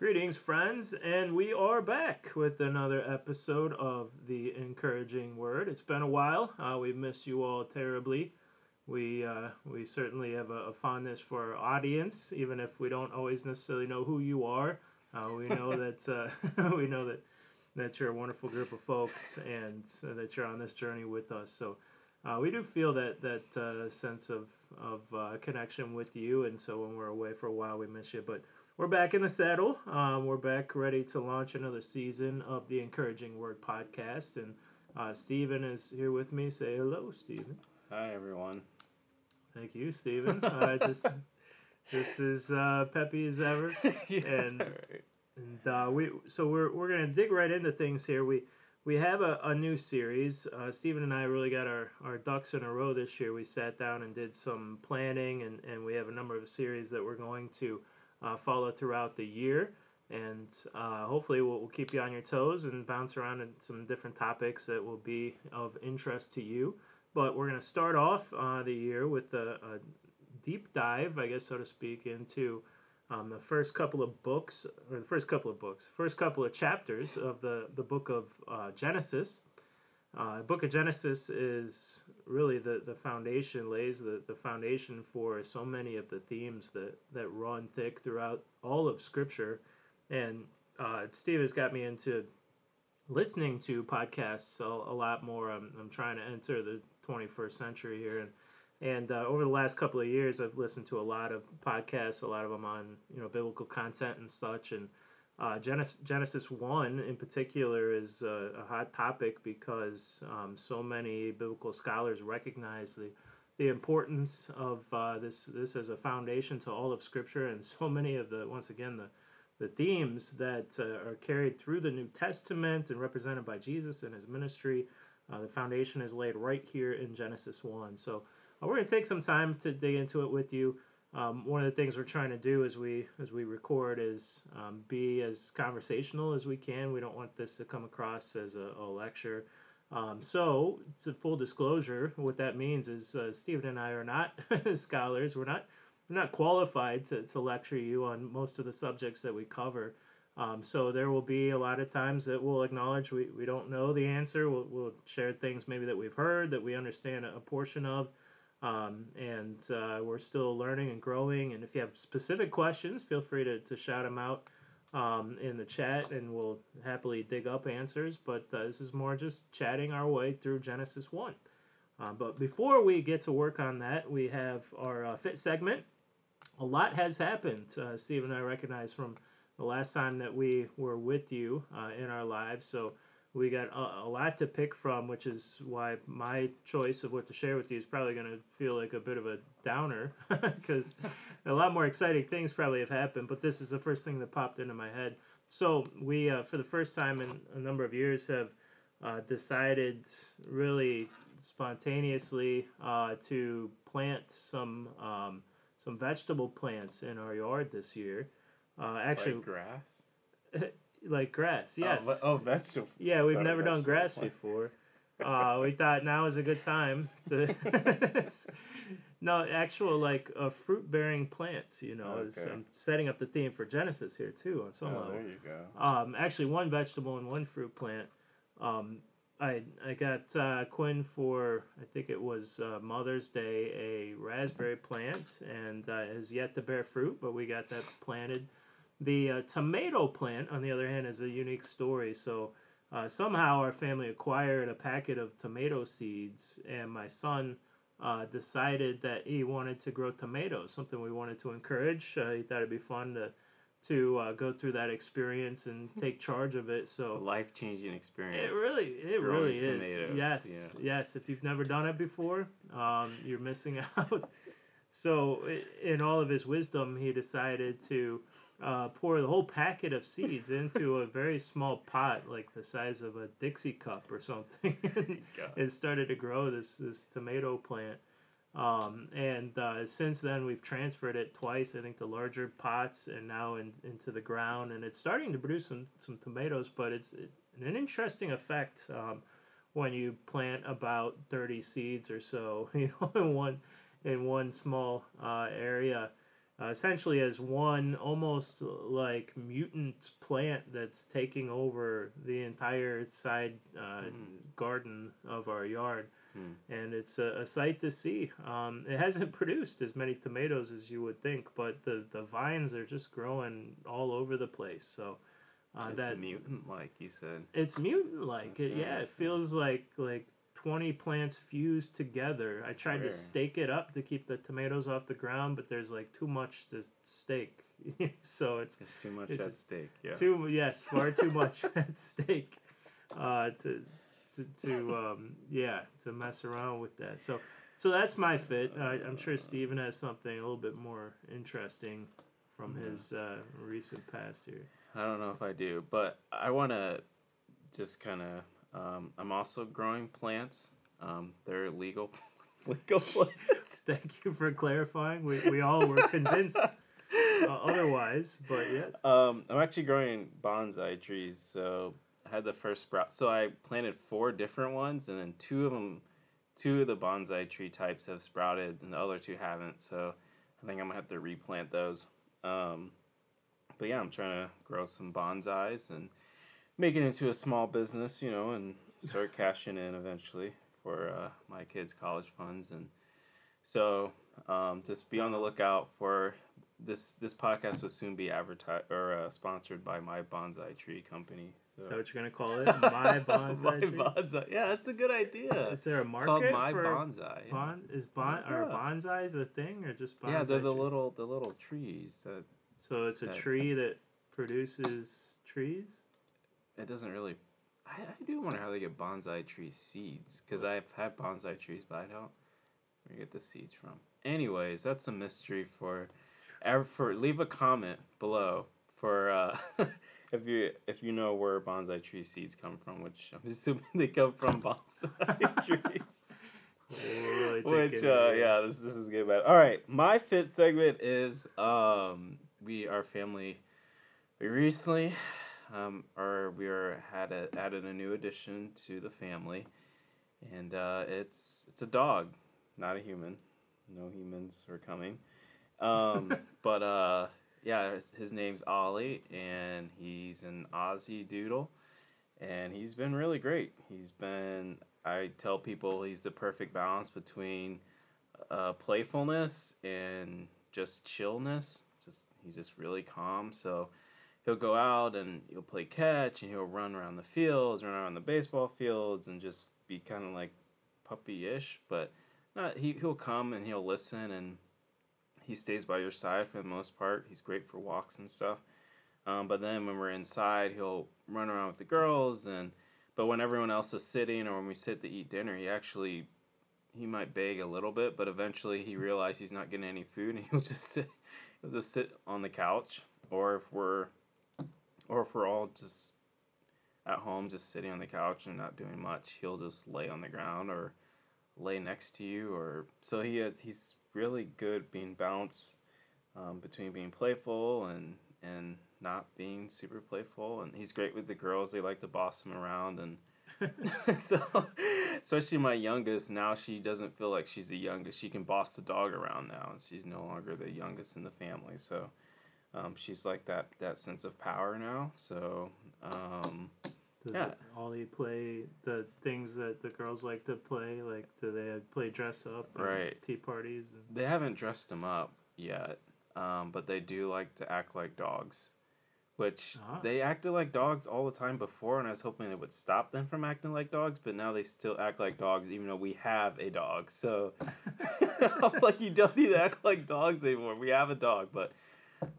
Greetings, friends, and we are back with another episode of the Encouraging Word. It's been a while. Uh, we miss you all terribly. We uh, we certainly have a, a, fondness for our audience, even if we don't always necessarily know who you are. Uh, we know that uh, we know that that you're a wonderful group of folks, and that you're on this journey with us. So uh, we do feel that that uh, sense of of connection with you, and so when we're away for a while, we miss you, but we're back in the saddle. Um, we're back ready to launch another season of the Encouraging Word podcast. And uh, Stephen is here with me. Say hello, Stephen. Hi, everyone. Thank you, Stephen. uh, this, this is uh, Peppy as ever. yeah, and right. and uh, we so we're, we're going to dig right into things here. We we have a, a new series. Uh, Stephen and I really got our, our ducks in a row this year. We sat down and did some planning, and, and we have a number of series that we're going to uh, follow throughout the year. And uh, hopefully, we'll, we'll, keep you on your toes and bounce around in some different topics that will be of interest to you. But we're going to start off uh, the year with a, a, deep dive, I guess, so to speak, into um, the first couple of books, or the first couple of books, first couple of chapters of the, the book of uh, Genesis. Uh, book of Genesis is really the, the foundation, lays the, the foundation for so many of the themes that, that run thick throughout all of Scripture. And uh, Steve has got me into listening to podcasts a, a lot more. I'm, I'm trying to enter the 21st century here. And, and uh, over the last couple of years, I've listened to a lot of podcasts, a lot of them on you know biblical content and such. And uh, Genesis 1 in particular is a, a hot topic because um, so many biblical scholars recognize the, the importance of uh, this, this as a foundation to all of Scripture, and so many of the, once again, the, the themes that uh, are carried through the New Testament and represented by Jesus and his ministry. Uh, the foundation is laid right here in Genesis 1. So uh, we're going to take some time to dig into it with you. Um, one of the things we're trying to do as we as we record is um, be as conversational as we can. We don't want this to come across as a, a lecture. Um, so, to full disclosure, what that means is uh, Stephen and I are not scholars. We're not we're not qualified to, to lecture you on most of the subjects that we cover. Um, so there will be a lot of times that we'll acknowledge we, we don't know the answer. We'll, we'll share things maybe that we've heard that we understand a, a portion of. Um, and uh, we're still learning and growing. And if you have specific questions, feel free to, to shout them out um, in the chat, and we'll happily dig up answers. But uh, this is more just chatting our way through Genesis 1. Uh, but before we get to work on that, we have our uh, fit segment. A lot has happened, uh, Steve and I recognize from the last time that we were with you uh, in our lives. So we got a, a, lot to pick from, which is why my choice of what to share with you is probably going to feel like a bit of a downer because a lot more exciting things probably have happened. But this is the first thing that popped into my head. So we, uh, for the first time in a number of years, have uh, decided really spontaneously uh, to plant some um, some vegetable plants in our yard this year. Uh, actually, like grass. like grass. Oh, yes. Oh, oh vegetable. Yeah, we've Sorry, never done grass before. Uh, we thought now is a good time to. no, actual like uh, fruit bearing plants. You know, okay. I'm setting up the theme for Genesis here too on some oh, level. There you go. Um, actually, one vegetable and one fruit plant. Um, I I got uh, Quinn for I think it was uh, Mother's Day a raspberry plant and uh, has yet to bear fruit, but we got that planted the uh, tomato plant, on the other hand, is a unique story. So uh, somehow our family acquired a packet of tomato seeds, and my son uh, decided that he wanted to grow tomatoes, something we wanted to encourage. Uh, he thought it'd be fun to to uh, go through that experience and take charge of it. So life changing experience. It really, it really tomatoes. is. Yes, yeah. yes. If you've never done it before, um, you're missing out. so, in all of his wisdom, he decided to uh, pour the whole packet of seeds into a very small pot, like the size of a Dixie cup or something, and it started to grow this this tomato plant. Um, and uh, since then, we've transferred it twice, I think, to larger pots and now in, into the ground, and it's starting to produce some some tomatoes. But it's it, an interesting effect um, when you plant about thirty seeds or so, you know, in one in one small uh, area uh, essentially as one almost like mutant plant that's taking over the entire side uh, mm. garden of our yard. Mm. And it's a, a, sight to see. Um, it hasn't produced as many tomatoes as you would think, but the, the vines are just growing all over the place. So uh, it's that mutant like you said. It's mutant like. It, yeah, it feels like like 20 plants fused together. I tried to stake it up to keep the tomatoes off the ground, but there's like too much to stake. so it's There's too much at stake. Yeah. Too yes, far too much at stake. Uh, to to, to um, yeah, to mess around with that. So so that's my fit. Uh, I'm sure Stephen has something a little bit more interesting from yeah. his uh, recent past here. I don't know if I do, but I want to just kind of um, I'm also growing plants. Um, they're legal, legal plants. Thank you for clarifying. We, we all were convinced uh, otherwise, but yes. Um, I'm actually growing bonsai trees. So I had the first sprout. So I planted four different ones, and then two of them, two of the bonsai tree types have sprouted, and the other two haven't. So I think I'm gonna have to replant those. Um, but yeah, I'm trying to grow some bonsais and make it into a small business, you know, and start cashing in eventually for uh, my kids' college funds. And so um, just be on the lookout for this. This podcast will soon be advertised or uh, sponsored by my bonsai tree company. So. Is that what you're gonna call it? My bonsai. my tree? bonsai. Yeah, that's a good idea. Is there a market called my for bonsai? Bon is bon yeah. are bonsais a thing or just bonsai? Yeah, they're the tree? little the little trees that. So it's a tree that produces trees it doesn't really. I, I do wonder how they get bonsai tree seeds because I've had bonsai trees, but I don't. Where you get the seeds from? Anyways, that's a mystery for. For leave a comment below for uh, if you if you know where bonsai tree seeds come from, which I'm assuming they come from bonsai trees. Really which uh, yeah, this this is good. Bad. All right, my fit segment is um we our family. We recently um, or we are had a, added a new addition to the family, and uh, it's it's a dog, not a human. No humans are coming, um, but uh, yeah, his, his name's Ollie, and he's an Aussie Doodle, and he's been really great. He's been I tell people he's the perfect balance between uh, playfulness and just chillness. Just he's just really calm. So he'll go out and he'll play catch and he'll run around the fields, run around the baseball fields, and just be kind of like puppy-ish. But not he he'll come and he'll listen and he stays by your side for the most part. He's great for walks and stuff. Um, but then when we're inside, he'll run around with the girls and. But when everyone else is sitting or when we sit to eat dinner, he actually he might beg a little bit, but eventually he realizes he's not getting any food and he'll just sit he'll just sit on the couch. Or if we're or if we're all just at home just sitting on the couch and not doing much, he'll just lay on the ground or lay next to you or so he is he's really good being balanced um, between being playful and and not being super playful. And he's great with the girls they like to boss him around and so especially my youngest now she doesn't feel like she's the youngest. She can boss the dog around now and she's no longer the youngest in the family. So um, she's like that that sense of power now. So um, does yeah. Ollie play the things that the girls like to play? Like, do they play dress up? Right. Tea parties. And... They haven't dressed them up yet, um, but they do like to act like dogs. Which uh-huh. they acted like dogs all the time before, and I was hoping it would stop them from acting like dogs. But now they still act like dogs, even though we have a dog. So, like, you don't need to act like dogs anymore. We have a dog, but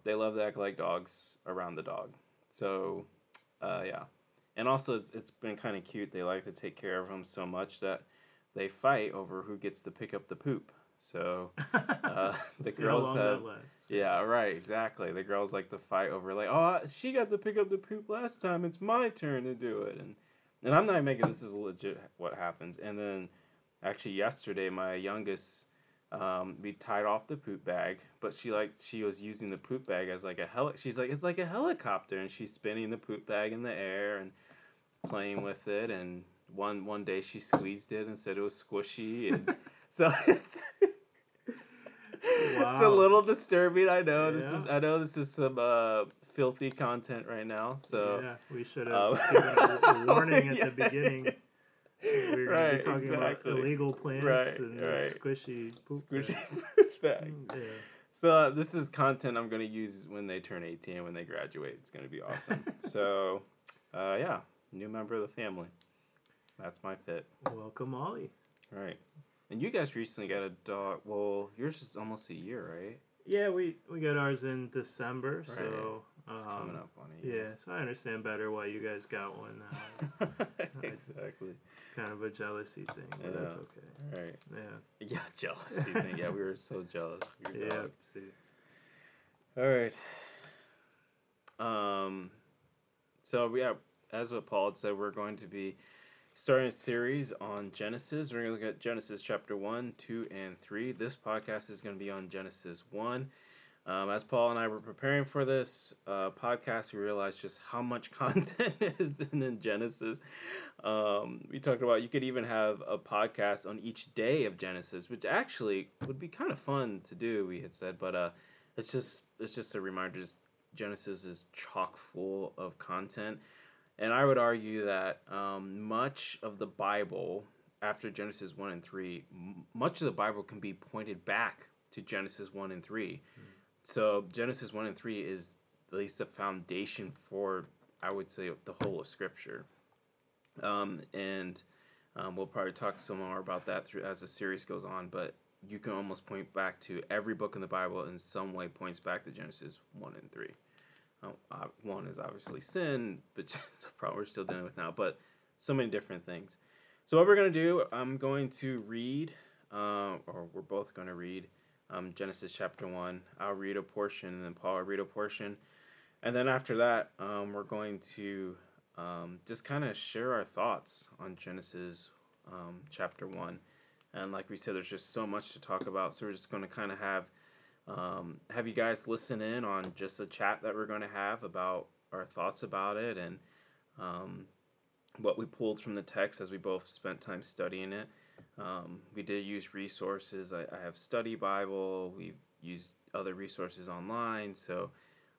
they love to act like dogs around the dog. So, uh, yeah. And also, it's, it's been kind of cute. They like to take care of him so much that they fight over who gets to pick up the poop. So, uh, the girls have. Yeah, right, exactly. The girls like to fight over, like, oh, she got to pick up the poop last time. It's my turn to do it. And, and I'm not making this is legit what happens. And then, actually, yesterday, my youngest um, we tied off the poop bag, but she like she was using the poop bag as like a heli. She's like it's like a helicopter, and she's spinning the poop bag in the air and playing with it. And one one day she squeezed it and said it was squishy, and so it's It's a little disturbing. I know this is. I know this is some uh, filthy content right now. So yeah, we should have uh, given a, a warning at Yeah, the beginning. We were going to Right, talking exactly. about illegal plants Right, and right. squishy poop. squishy facts. Yeah. So uh, this is content I'm gonna use when they turn 18 when they graduate. It's gonna be awesome. so, uh, yeah, new member of the family. That's my fit. Welcome, Ollie. All right. And you guys recently got a dog. Well, yours is almost a year, right? Yeah, we, we got ours in December, Right. so It's um, coming up on a year. Yeah, so I understand better why you guys got one. Uh, exactly. Kind of a jealousy thing, but that's okay. All right. Yeah. Yeah, jealousy thing. Yeah, we were so jealous. Yeah. See. All right. Um, so yeah, as what Paul had said, we're going to be starting a series on Genesis. We're going to look at Genesis chapter one, two, and three. This podcast is going to be on Genesis one. Um, as Paul and I were preparing for this uh, podcast, we realized just how much content is in, Genesis. Um, we talked about you could even have a podcast on each day of Genesis, which actually would be kind of fun to do. We had said, but uh, it's just it's just a reminder. Just Genesis is chock full of content, and I would argue that um, much of the Bible after Genesis one and three, m- much of the Bible can be pointed back to Genesis one and three. So Genesis one and three is at least the foundation for I would say the whole of Scripture, um, and um, we'll probably talk some more about that through as the series goes on. But you can almost point back to every book in the Bible in some way points back to Genesis one and three. Um, uh, one is obviously sin, which is a problem we're still dealing with now. But so many different things. So what we're gonna do, I'm going to read, uh, or we're both gonna read um, Genesis chapter one. I'll read a portion, and then Paul will read a portion, and then after that, um, we're going to um, just kind of share our thoughts on Genesis um, chapter one. And like we said, there's just so much to talk about, so we're just going to kind of have um, have you guys listen in on just a chat that we're going to have about our thoughts about it and um, what we pulled from the text as we both spent time studying it. Um, we did use resources. I, I have Study Bible. We've used other resources online. So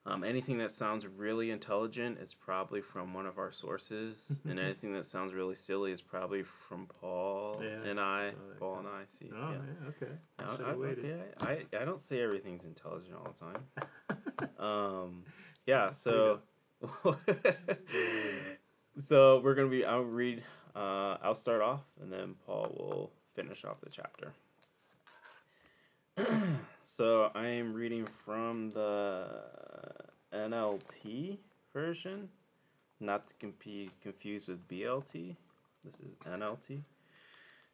um, anything that sounds really intelligent is probably from one of our sources, and anything that sounds really silly is probably from Paul Yeah, and I. Paul and I. See, Oh, yeah. yeah, okay. I, I, okay, I, I don't say everything's intelligent all the time. um, yeah, so so we're gonna be. I'll read. Uh, I'll start off, and then Paul will finish off the chapter. so I am reading from the NLT version, not to be confused with BLT. This is NLT.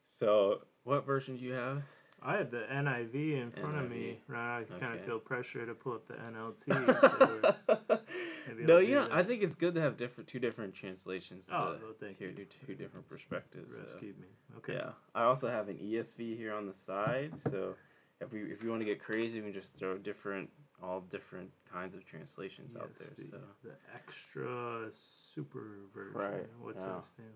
So, what version do you have? I have the NIV in front of me. Right, I kind of feel pressure to pull up the NLT. maybe no, I'll you know, that. I think it's good to have different two different translations Oh, to no, thank hear you. two different perspectives. so. rescued me. Okay. Yeah, I also have an ESV here on the side, so if we if you want to get crazy, we can just throw different all different kinds of translations out there. ESV, So the extra super version. Right, What's yeah. that stand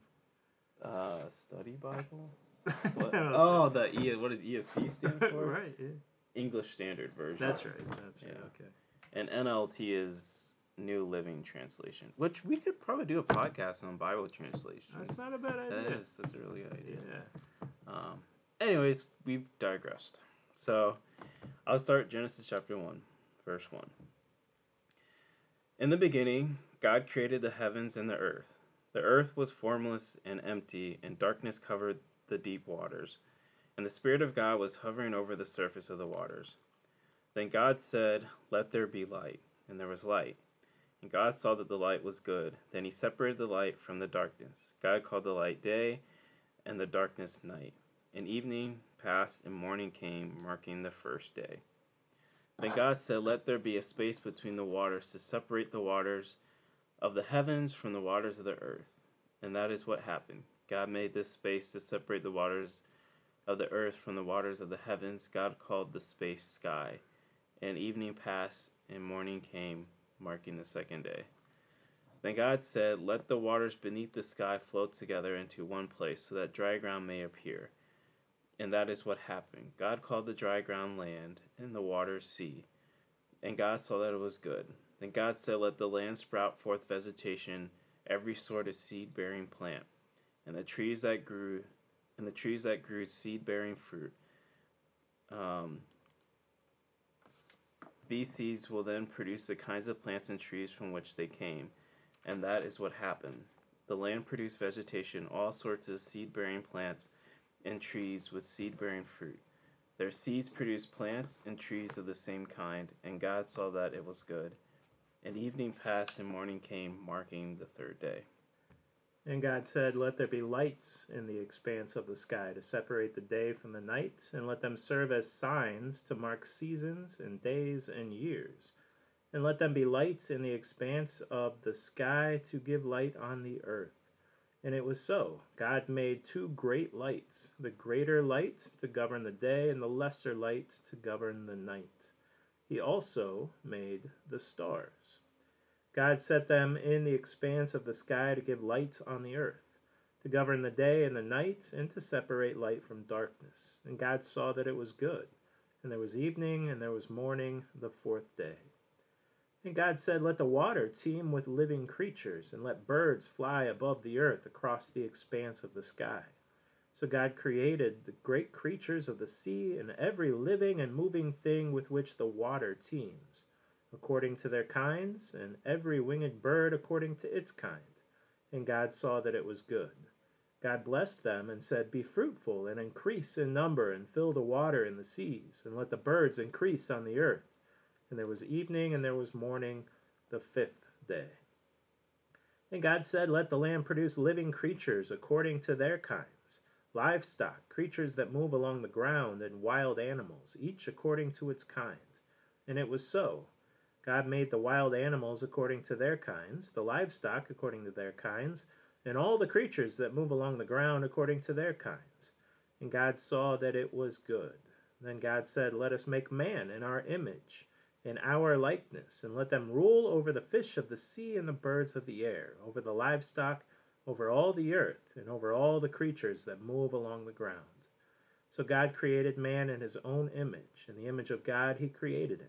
uh, study Bible. What? Oh, the E. What does ESV stand for? right. Yeah. English Standard Version. That's right. That's right. Yeah. Okay. And NLT is New Living Translation, which we could probably do a podcast on Bible translation. That's not a bad idea. That is that's a really good idea. Yeah. Um, anyways, we've digressed. So I'll start Genesis chapter 1, verse 1. In the beginning, God created the heavens and the earth. The earth was formless and empty, and darkness covered the deep waters. And the Spirit of God was hovering over the surface of the waters. Then God said, Let there be light. And there was light. And God saw that the light was good. Then he separated the light from the darkness. God called the light day, and the darkness night. And evening passed, and morning came, marking the first day. Then God said, Let there be a space between the waters to separate the waters of the heavens from the waters of the earth. And that is what happened. God made this space to separate the waters of the earth from the waters of the heavens. God called the space sky. And evening passed, and morning came, marking the second day. Then God said, Let the waters beneath the sky float together into one place, so that dry ground may appear. And that is what happened. God called the dry ground land, and the waters sea. And God saw that it was good. Then God said, Let the land sprout forth vegetation, every sort of seed bearing plant, and the trees that grew and the trees that grew seed bearing fruit. Um, these seeds will then produce the kinds of plants and trees from which they came, and that is what happened. The land produced vegetation, all sorts of seed bearing plants and trees with seed bearing fruit. Their seeds produced plants and trees of the same kind, and God saw that it was good. And evening passed and morning came, marking the third day. And God said, Let there be lights in the expanse of the sky to separate the day from the night, and let them serve as signs to mark seasons and days and years. And let them be lights in the expanse of the sky to give light on the earth. And it was so. God made two great lights the greater light to govern the day, and the lesser light to govern the night. He also made the stars. God set them in the expanse of the sky to give light on the earth, to govern the day and the night, and to separate light from darkness. And God saw that it was good. And there was evening, and there was morning, the fourth day. And God said, Let the water teem with living creatures, and let birds fly above the earth across the expanse of the sky. So God created the great creatures of the sea and every living and moving thing with which the water teems according to their kinds, and every winged bird according to its kind. And God saw that it was good. God blessed them and said, Be fruitful and increase in number, and fill the water in the seas, and let the birds increase on the earth. And there was evening and there was morning, the fifth day. And God said, Let the land produce living creatures according to their kinds, livestock, creatures that move along the ground, and wild animals, each according to its kind. And it was so. God made the wild animals according to their kinds, the livestock according to their kinds, and all the creatures that move along the ground according to their kinds. And God saw that it was good. Then God said, Let us make man in our image, in our likeness, and let them rule over the fish of the sea and the birds of the air, over the livestock, over all the earth, and over all the creatures that move along the ground. So God created man in his own image. In the image of God he created him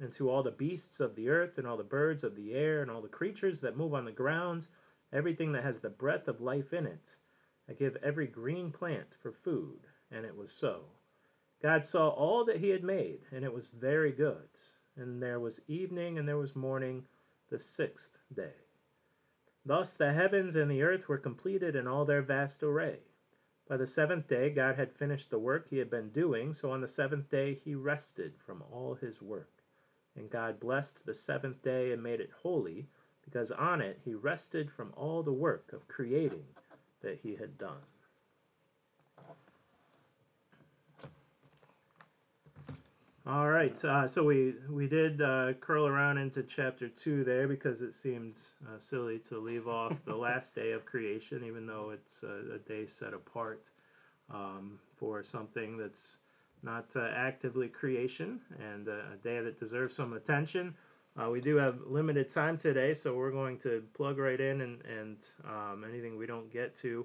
and to all the beasts of the earth, and all the birds of the air, and all the creatures that move on the ground, everything that has the breath of life in it. I give every green plant for food. And it was so. God saw all that he had made, and it was very good. And there was evening, and there was morning, the sixth day. Thus the heavens and the earth were completed in all their vast array. By the seventh day, God had finished the work he had been doing, so on the seventh day he rested from all his work. And God blessed the seventh day and made it holy, because on it he rested from all the work of creating that he had done. All right, uh, so we we did uh, curl around into chapter two there because it seemed uh, silly to leave off the last day of creation, even though it's a, a day set apart um, for something that's not uh, actively creation, and uh, a day that deserves some attention. Uh, we do have limited time today, so we're going to plug right in, and, and um, anything we don't get to,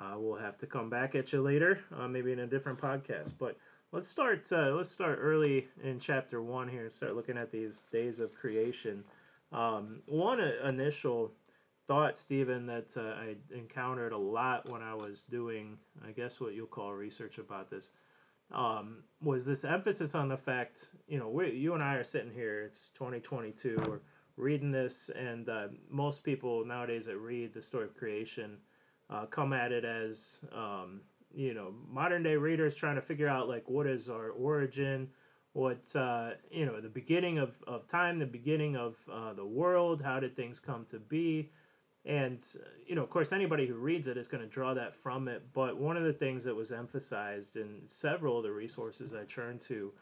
uh, we'll have to come back at you later, uh, maybe in a different podcast. But let's start. Uh, let's start early in chapter one here and start looking at these days of creation. Um, one initial thought, Stephen, that I encountered a lot when I was doing, I guess, what you'll call research about this um, was this emphasis on the fact, you know, we, you and I are sitting here, it's 2022, we're reading this, and uh, most people nowadays that read the story of creation uh, come at it as, um, you know, modern day readers trying to figure out, like, what is our origin, what, uh, you know, the beginning of, of time, the beginning of uh, the world, how did things come to be and, you know, of course, anybody who reads it is going to draw that from it. But one of the things that was emphasized in several of the resources I turned to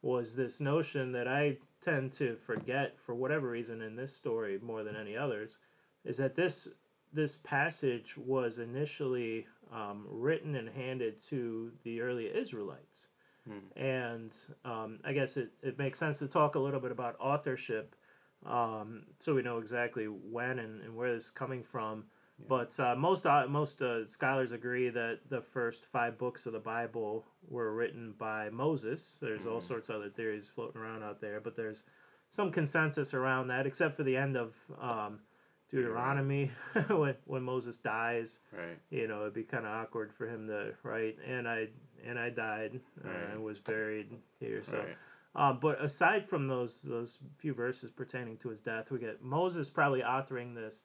was this notion that I tend to forget for whatever reason in this story more than any others, is that this this passage was initially um, written and handed to the early Israelites. Hmm. And um, I guess it, it makes sense to talk a little bit about authorship um, so we know exactly when and, and where this is coming from. Yeah. But uh, most uh, most uh, scholars agree that the first five books of the Bible were written by Moses. There's all Mhm. sorts of other theories floating around out there, but there's some consensus around that, except for the end of um, Deuteronomy when when Moses dies. Right. You know, it'd be kind of awkward for him to write, and I and I died Right. and was buried here. So. Right. Um, but aside from those those few verses pertaining to his death, we get Moses probably authoring this,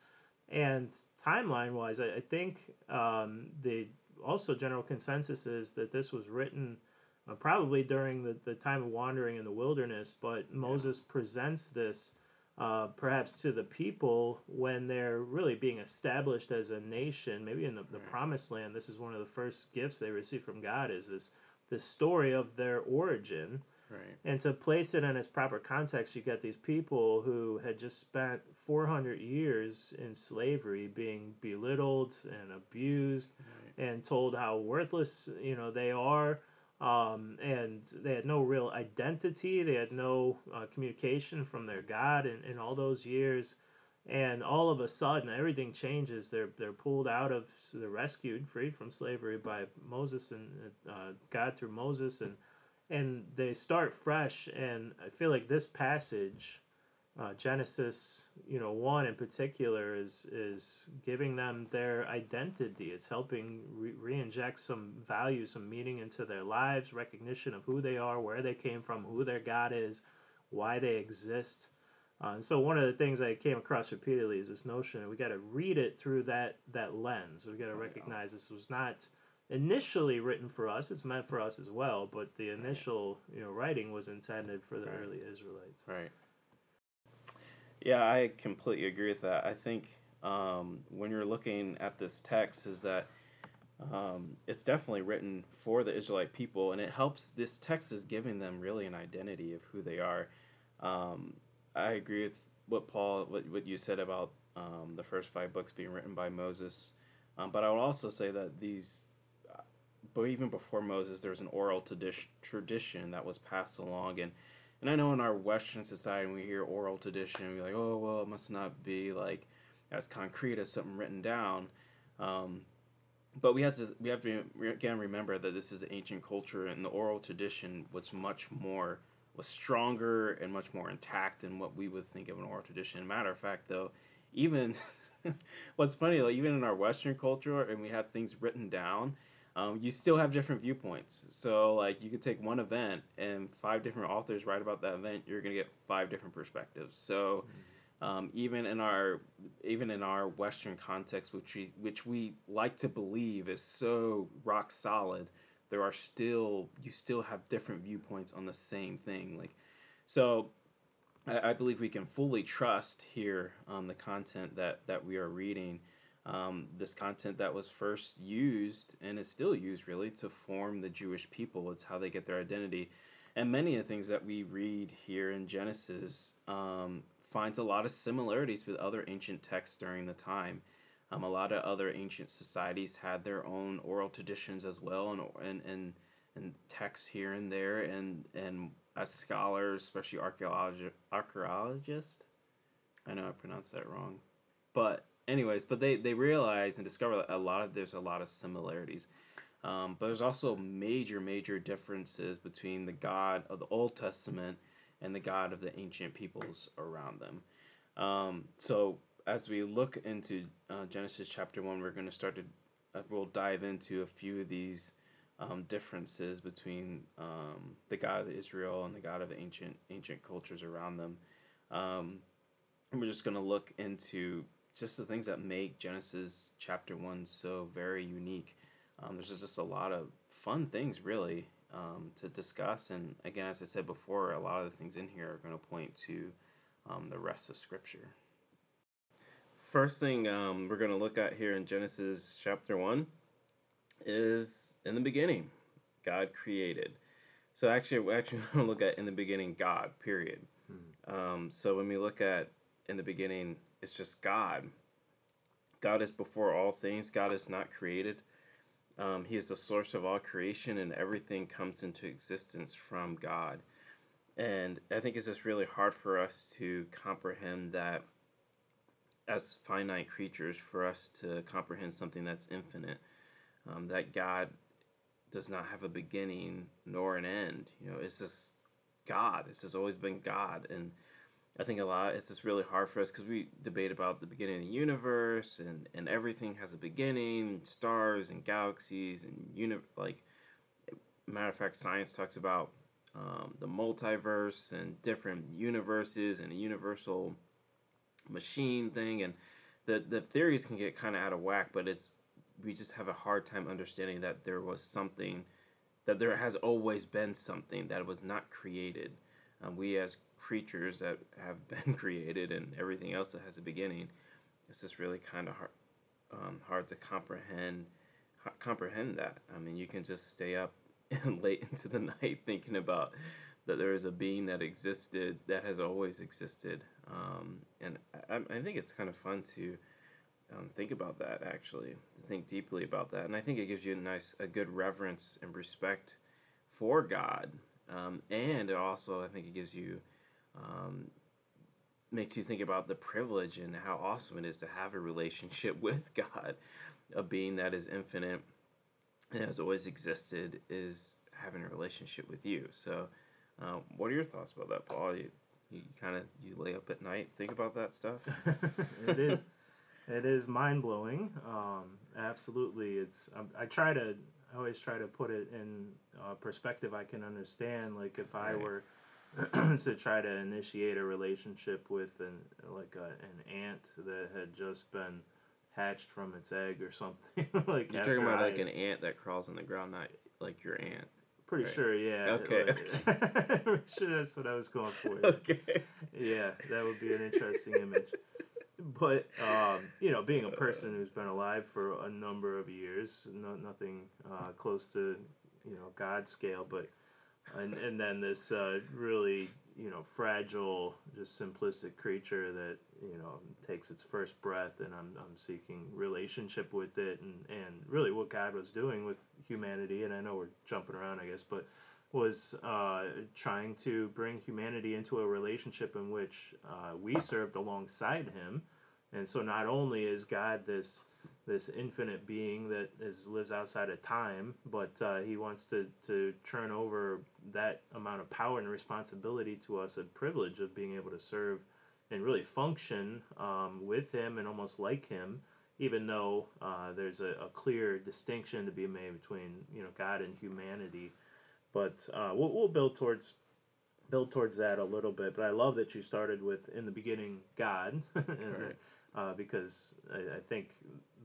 and timeline wise, I, I think um, the also general consensus is that this was written uh, probably during the, the time of wandering in the wilderness. But Moses presents this uh, perhaps to the people when they're really being established as a nation, maybe in the, the Right. promised land. This is one of the first gifts they receive from God. Is this this story of their origin? Right. And to place it in its proper context, you get these people who had just spent 400 years in slavery being belittled and abused Right. and told how worthless, you know, they are. Um, and they had no real identity. They had no uh, communication from their God in, in all those years. And all of a sudden, everything changes. They're, they're pulled out of, they're rescued, freed from slavery by Moses and uh, God through Moses. And and they start fresh and i feel like this passage uh, genesis you know one in particular is is giving them their identity. It's helping re- re-inject some value some meaning into their lives recognition of who they are where they came from who their god is why they exist. Uh, and so one of the things I came across repeatedly is this notion that we got to read it through that that lens. We got to Oh, recognize this was not initially written for us. It's meant for us as well, but the initial you know writing was intended for the Right. early Israelites. Right. Yeah, I completely agree with that. I think um, when you're looking at this text, is that um, it's definitely written for the Israelite people, and it helps. This text is giving them really an identity of who they are. Um, I agree with what Paul, what, what you said about um, the first five books being written by Moses, um, but I would also say that these, but even before Moses, there was an oral tradi- tradition that was passed along, and and I know in our Western society, when we hear oral tradition, we're like, oh, well, it must not be like as concrete as something written down. Um, but we have to we have to again remember that this is ancient culture, and the oral tradition was much more was stronger and much more intact than what we would think of an oral tradition. Matter of fact, though, even what's funny, like even in our Western culture, and we have things written down um, you still have different viewpoints. So like you could take one event and five different authors write about that event, you're gonna get five different perspectives. So um, even in our even in our Western context, which we which we like to believe is so rock solid, there are still you still have different viewpoints on the same thing. Like so. I, I believe we can fully trust here on the content that, that we are reading um, this content that was first used and is still used really to form the Jewish people. It's how they get their identity. And many of the things that we read here in Genesis um, finds a lot of similarities with other ancient texts during the time. Um, a lot of other ancient societies had their own oral traditions as well, and and and, and texts here and there. And and as scholars, especially archaeologi- archaeologists, I know I pronounced that wrong, but anyways, but they they realize and discover that a lot of there's a lot of similarities. Um, but there's also major major differences between the God of the Old Testament and the God of the ancient peoples around them. Um, so as we look into uh, Genesis chapter one, we're going to start to uh, we'll dive into a few of these um, differences between um, the God of Israel and the God of ancient ancient cultures around them. Um, and we're just going to look into just the things that make Genesis chapter one so very unique. Um, there's just a lot of fun things really um, to discuss, and again, as I said before, a lot of the things in here are going to point to um, the rest of Scripture. First thing um, we're going to look at here in Genesis chapter one is in the beginning, God created. So actually, we actually want to look at in the beginning God. Period. Hmm. Um, so when we look at in the beginning, it's just God. God is before all things. God is not created. Um, he is the source of all creation, and everything comes into existence from God. And I think it's just really hard for us to comprehend that as finite creatures, for us to comprehend something that's infinite, um, that God does not have a beginning nor an end. You know, it's just God. It's just always been God. And I think a lot, it's just really hard for us because we debate about the beginning of the universe and, and everything has a beginning, stars and galaxies and uni- like, matter of fact, science talks about um, the multiverse and different universes and a universal machine thing and the the theories can get kind of out of whack but it's we just have a hard time understanding that there was something that there has always been something that was not created. Um, we as creatures that have been created and everything else that has a beginning it's just really kind of hard um, hard to comprehend comprehend that. I mean you can just stay up late into the night thinking about that there is a being that existed that has always existed um, and I, I think it's kind of fun to um, think about that actually to think deeply about that and i think it gives you a nice a good reverence and respect for god um, and it also i think it gives you um, makes you think about the privilege and how awesome it is to have a relationship with god. A being that is infinite and has always existed is having a relationship with you. So uh, what are your thoughts about that paul? You, you kind of you lay up at night think about that stuff? It is. It is mind-blowing. Um, absolutely. It's um, i try to I always try to put it in a perspective i can understand. Like if i Right. were to try to initiate a relationship with an like a, an ant that had just been hatched from its egg or something like you're talking about I- like an ant that crawls on the ground not like your ant pretty right. sure yeah Okay, like, pretty sure that's what i was going for okay yeah, that would be an interesting image. But um, you know, being a person who's been alive for a number of years, no, nothing uh, close to you know God scale, but and and then this uh, really you know fragile, just simplistic creature that you know takes its first breath, and I'm I'm seeking relationship with it, and and really what God was doing with humanity, and I know we're jumping around, I guess, but was uh, trying to bring humanity into a relationship in which uh, we served alongside him. And so not only is God this this infinite being that is lives outside of time, but uh, he wants to, to turn over that amount of power and responsibility to us, a privilege of being able to serve and really function um, with him and almost like him, even though uh, there's a, a clear distinction to be made between you know God and humanity but uh, we'll, we'll build towards build towards that a little bit. But I love that you started with in the beginning God, and, Right. uh, because I, I think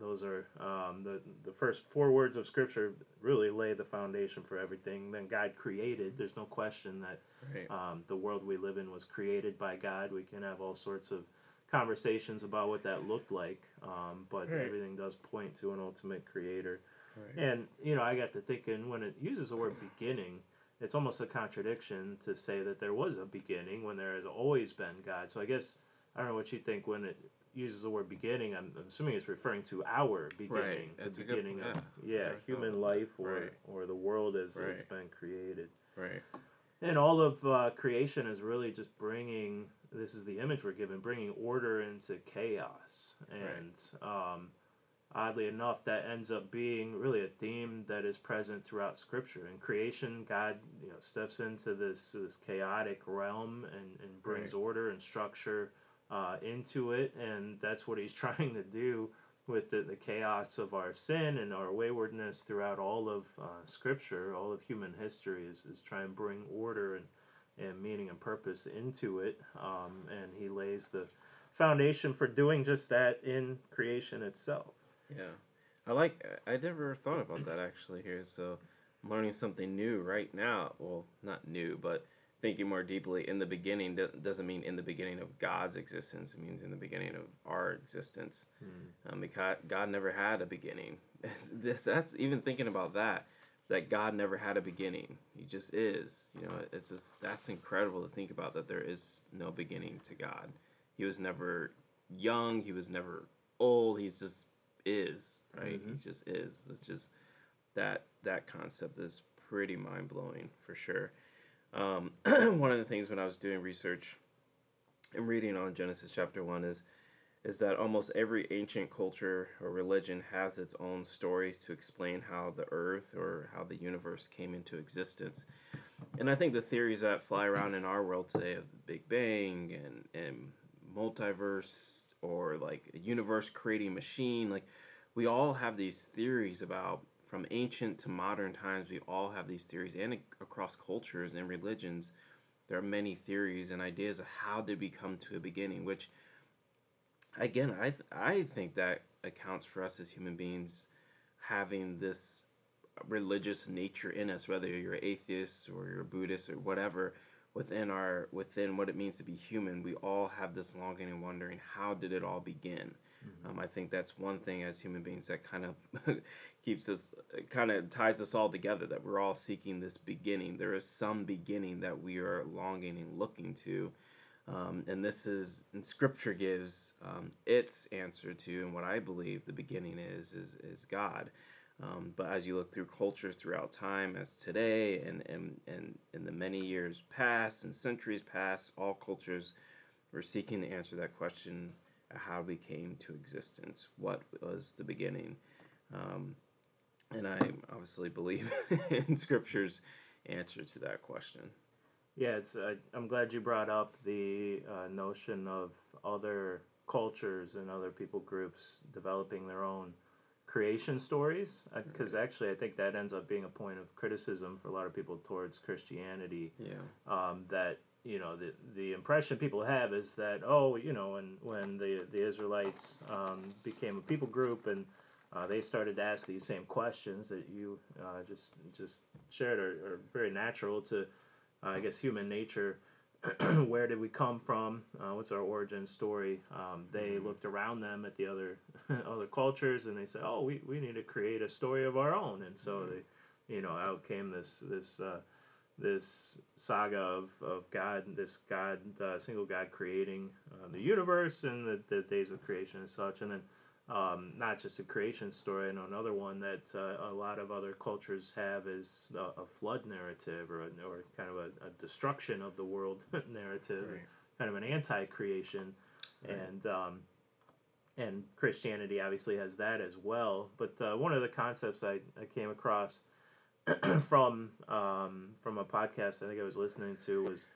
those are um, the the first four words of Scripture really lay the foundation for everything. Then God created. There's no question that right um, the world we live in was created by God. We can have all sorts of conversations about what that looked like, um, but Right. everything does point to an ultimate creator. right And you know, I got to thinking when it uses the word beginning, it's almost a contradiction to say that there was a beginning when there has always been God. So I guess I don't know what you think when it uses the word beginning. I'm, I'm assuming it's referring to our beginning, That's the a good- beginning of yeah. yeah, thought human life or Right. or the world as it's been created. right And all of uh, creation is really just bringing. This is the image we're given, bringing order into chaos. And um, oddly enough, that ends up being really a theme that is present throughout Scripture. In creation, God you know steps into this this chaotic realm and, and brings Right. order and structure uh, into it, and that's what He's trying to do with the, the chaos of our sin and our waywardness throughout all of uh, Scripture, all of human history, is, is try and bring order and, and meaning and purpose into it. Um, and He lays the foundation for doing just that in creation itself. Yeah, I like. I never thought about that actually here. So, I'm learning something new right now. Well, not new, but thinking more deeply. In the beginning doesn't mean in the beginning of God's existence. It means in the beginning of our existence. Um, because God never had a beginning. this that's even thinking about that. that God never had a beginning. He just is. You know, it's just that's incredible to think about that there is no beginning to God. He was never young. He was never old. He's just is right. Mhm. He just is. It's just that that concept is pretty mind blowing for sure. Um, one of the things when I was doing research and reading on Genesis chapter one is is that almost every ancient culture or religion has its own stories to explain how the earth or how the universe came into existence. And I think the theories that fly around in our world today of the Big Bang and, and multiverse or like a universe creating machine, like we all have these theories about from ancient to modern times, we all have these theories and across cultures and religions. There are many theories and ideas of how did we come to a beginning, which again, I th- I think that accounts for us as human beings having this religious nature in us, whether you're atheist or you're Buddhist or whatever. Within our within what it means to be human, we all have this longing and wondering how did it all begin. Um, I think that's one thing as human beings that kind of keeps us, kind of ties us all together. That we're all seeking this beginning. There is some beginning that we are longing and looking to, um, and this is, and Scripture gives um, its answer to, and what I believe the beginning is, is, is God. Um, but as you look through cultures throughout time, as today, and, and, and in the many years past and centuries past, all cultures were seeking to answer that question how we came to existence, what was the beginning. Um, and I obviously believe in Scripture's answer to that question. Yeah, it's. Uh, I'm glad you brought up the uh, notion of other cultures and other people groups developing their own creation stories, because actually I think that ends up being a point of criticism for a lot of people towards Christianity. Yeah. Um, that you know the the impression people have is that oh you know when when the the Israelites um, became a people group and uh, they started to ask these same questions that you uh, just just shared are, are very natural to uh, I guess human nature. Where did we come from? Uh, what's our origin story? Um, they looked around them at the other other cultures and they said, "Oh, we, we need to create a story of our own." And so they, you know, out came this this uh, this saga of, of God, this God, uh, single God creating uh, the universe and the, the days of creation and such. And then um, not just a creation story, and another one that uh, a lot of other cultures have is a, a flood narrative or, a, or kind of a, a destruction of the world narrative, Right. kind of an anti creation. Right. And um, and Christianity obviously has that as well. But uh, one of the concepts I, I came across from um, from a podcast I think I was listening to was